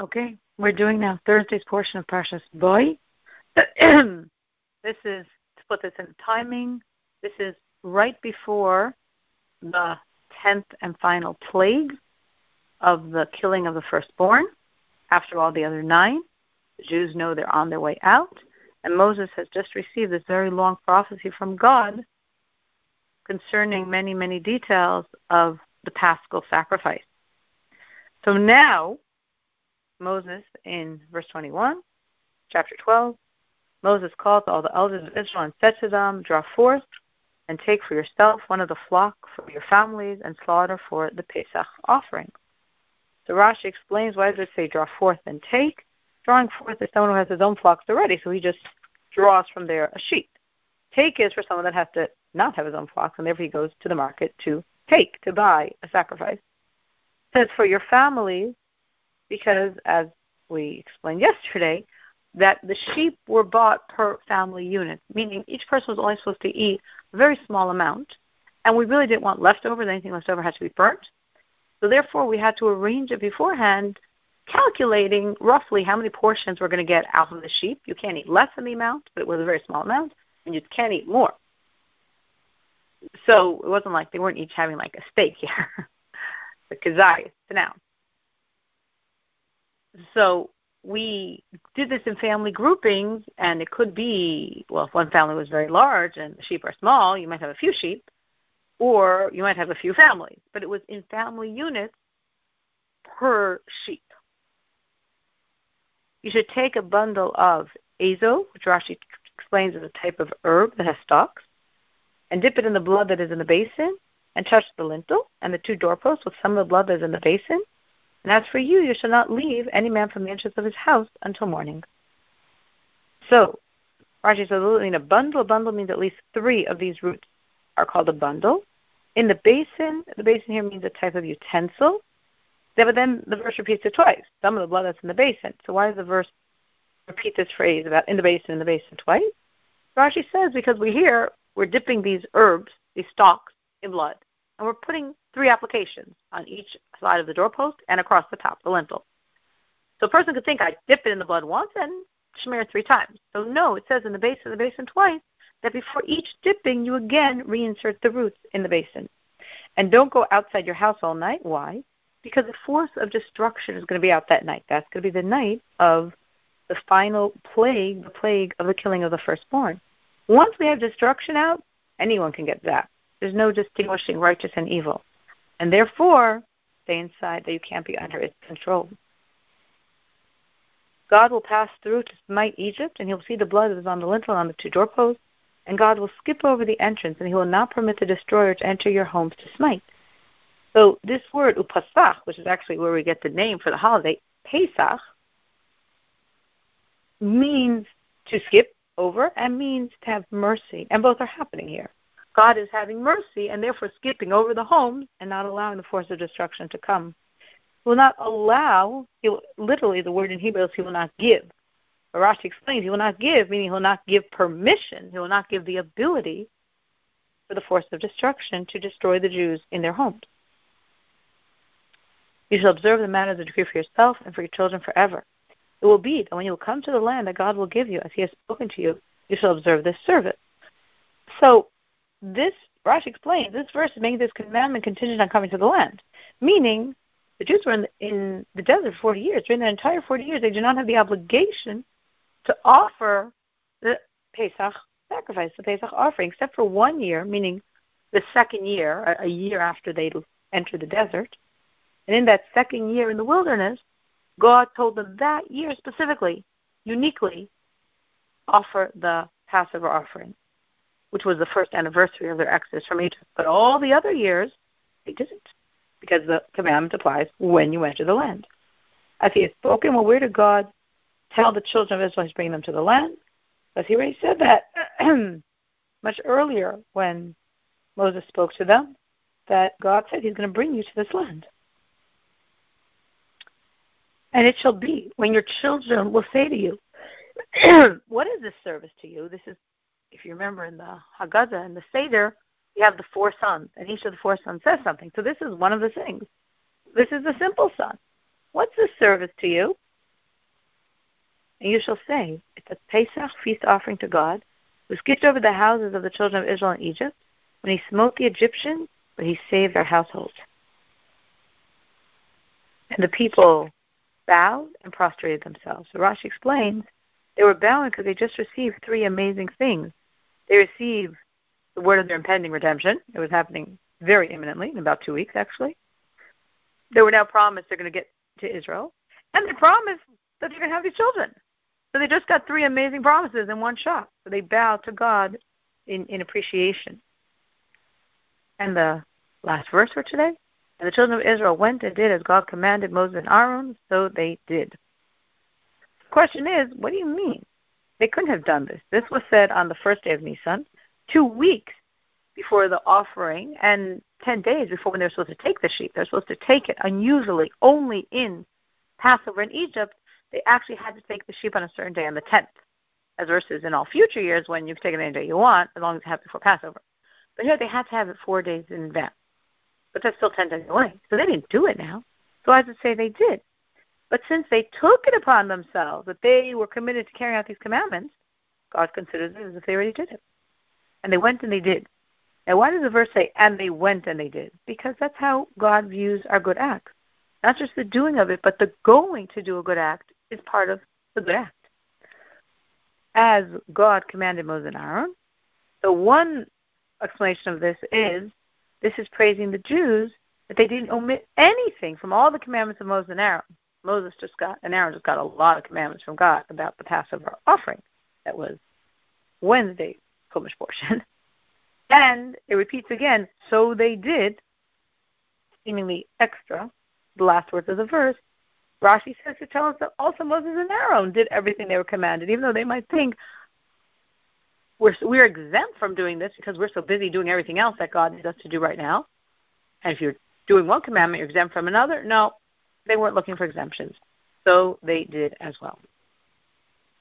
Okay, we're doing now Thursday's portion of Parshas Bo. this is to put this in timing. This is right before the tenth and final plague of the killing of the firstborn. After all the other nine, the Jews know they're on their way out, and Moses has just received this very long prophecy from God concerning many, many details of the paschal sacrifice. So now, Moses, in verse 21, chapter 12, Moses called all the elders of Israel and said to them, Draw forth and take for yourself one of the flock for your families and slaughter for the Pesach offering. So Rashi explains why does it say draw forth and take? Drawing forth is someone who has his own flocks already, so he just draws from there a sheep. Take is for someone that has to not have his own flocks, and therefore he goes to the market to take, to buy a sacrifice. It says for your families, because as we explained yesterday, that the sheep were bought per family unit, meaning each person was only supposed to eat a very small amount, and we really didn't want leftovers. Anything left over had to be burnt. So therefore, we had to arrange it beforehand, calculating roughly how many portions we're going to get out of the sheep. You can't eat less than the amount, but it was a very small amount, and you can't eat more. So it wasn't like they weren't each having like a steak here, the kazai, the noun. So we did this in family groupings, and it could be well, if one family was very large and the sheep are small, you might have a few sheep, or you might have a few families. But it was in family units per sheep. You should take a bundle of ezov, which Rashi explains is a type of herb that has stalks, and dip it in the blood that is in the basin, and touch the lintel and the two doorposts with some of the blood that is in the basin, and as for you, you shall not leave any man from the entrance of his house until morning. So, Rashi says, in a bundle, a bundle means at least three of these roots are called a bundle. In the basin, the basin here means a type of utensil. But then the verse repeats it twice. Some of the blood that's in the basin. So why does the verse repeat this phrase about in the basin, in the basin twice? Rashi says because we hear we're dipping these herbs, these stalks, in blood and we're putting three applications on each side of the doorpost and across the top, of the lintel. So a person could think I dip it in the blood once and smear three times. So no, it says in the basin of the basin twice that before each dipping you again reinsert the roots in the basin. And don't go outside your house all night. Why? Because the force of destruction is going to be out that night. That's going to be the night of the final plague, the plague of the killing of the firstborn. Once we have destruction out, anyone can get zapped. There's no distinguishing righteous and evil. And therefore, stay inside that you can't be under its control. God will pass through to smite Egypt, and he'll see the blood that is on the lintel and on the two doorposts, and God will skip over the entrance, and he will not permit the destroyer to enter your homes to smite. So this word, upasach, which is actually where we get the name for the holiday, Pesach, means to skip over and means to have mercy, and both are happening here. God is having mercy and therefore skipping over the homes and not allowing the force of destruction to come. He will not allow, will, literally the word in Hebrew is he will not give. Rashi explains he will not give, meaning he will not give permission, he will not give the ability for the force of destruction to destroy the Jews in their homes. You shall observe the manner of the decree for yourself and for your children forever. It will be that when you will come to the land that God will give you, as he has spoken to you, you shall observe this service. So this Rashi explains this verse is making this commandment contingent on coming to the land, meaning the Jews were in the, in the desert for 40 years. During the entire 40 years, they do not have the obligation to offer the Pesach sacrifice, the Pesach offering, except for one year, meaning the second year, a year after they entered the desert. And in that second year in the wilderness, God told them that year specifically, uniquely, offer the Passover offering which was the first anniversary of their exodus from Egypt. But all the other years, they didn't, because the commandment applies when you enter the land. As he has spoken, well, where did God tell the children of Israel he's bringing them to the land? Because he already said that much earlier when Moses spoke to them, that God said he's going to bring you to this land. And it shall be when your children will say to you, What is this service to you? This is if you remember in the Haggadah and the Seder, you have the four sons, and each of the four sons says something. So this is one of the things. This is the simple son. What's this service to you? And you shall say, It's a Pesach feast offering to God, who skipped over the houses of the children of Israel in Egypt, when he smote the Egyptians, but he saved their households. And the people bowed and prostrated themselves. So Rashi explains they were bowing because they just received three amazing things. They received the word of their impending redemption. It was happening very imminently, in about two weeks, actually. They were now promised they're going to get to Israel. And they promised that they're going to have these children. So they just got three amazing promises in one shot. So they bow to God in, in appreciation. And the last verse for today. And the children of Israel went and did as God commanded Moses and Aaron, so they did. The question is, what do you mean? They couldn't have done this. This was said on the first day of Nisan, two weeks before the offering, and 10 days before when they're supposed to take the sheep. They're supposed to take it unusually only in Passover in Egypt. They actually had to take the sheep on a certain day on the 10th, as versus in all future years when you can take it any day you want, as long as you have it before Passover. But here they had to have it four days in advance. But that's still 10 days away. So they didn't do it now. So I would say they did. But since they took it upon themselves that they were committed to carrying out these commandments, God considers it as if they already did it. And they went and they did. Now, why does the verse say, and they went and they did? Because that's how God views our good acts. Not just the doing of it, but the going to do a good act is part of the good act. As God commanded Moses and Aaron, the one explanation of this is this is praising the Jews that they didn't omit anything from all the commandments of Moses and Aaron. Moses just got and Aaron just got a lot of commandments from God about the Passover offering. That was Wednesday's Chumash portion. And it repeats again, so they did, seemingly extra, the last words of the verse. Rashi says to tell us that also Moses and Aaron did everything they were commanded, even though they might think we're, we're exempt from doing this because we're so busy doing everything else that God needs us to do right now. And if you're doing one commandment, you're exempt from another. No, they weren't looking for exemptions. So they did as well.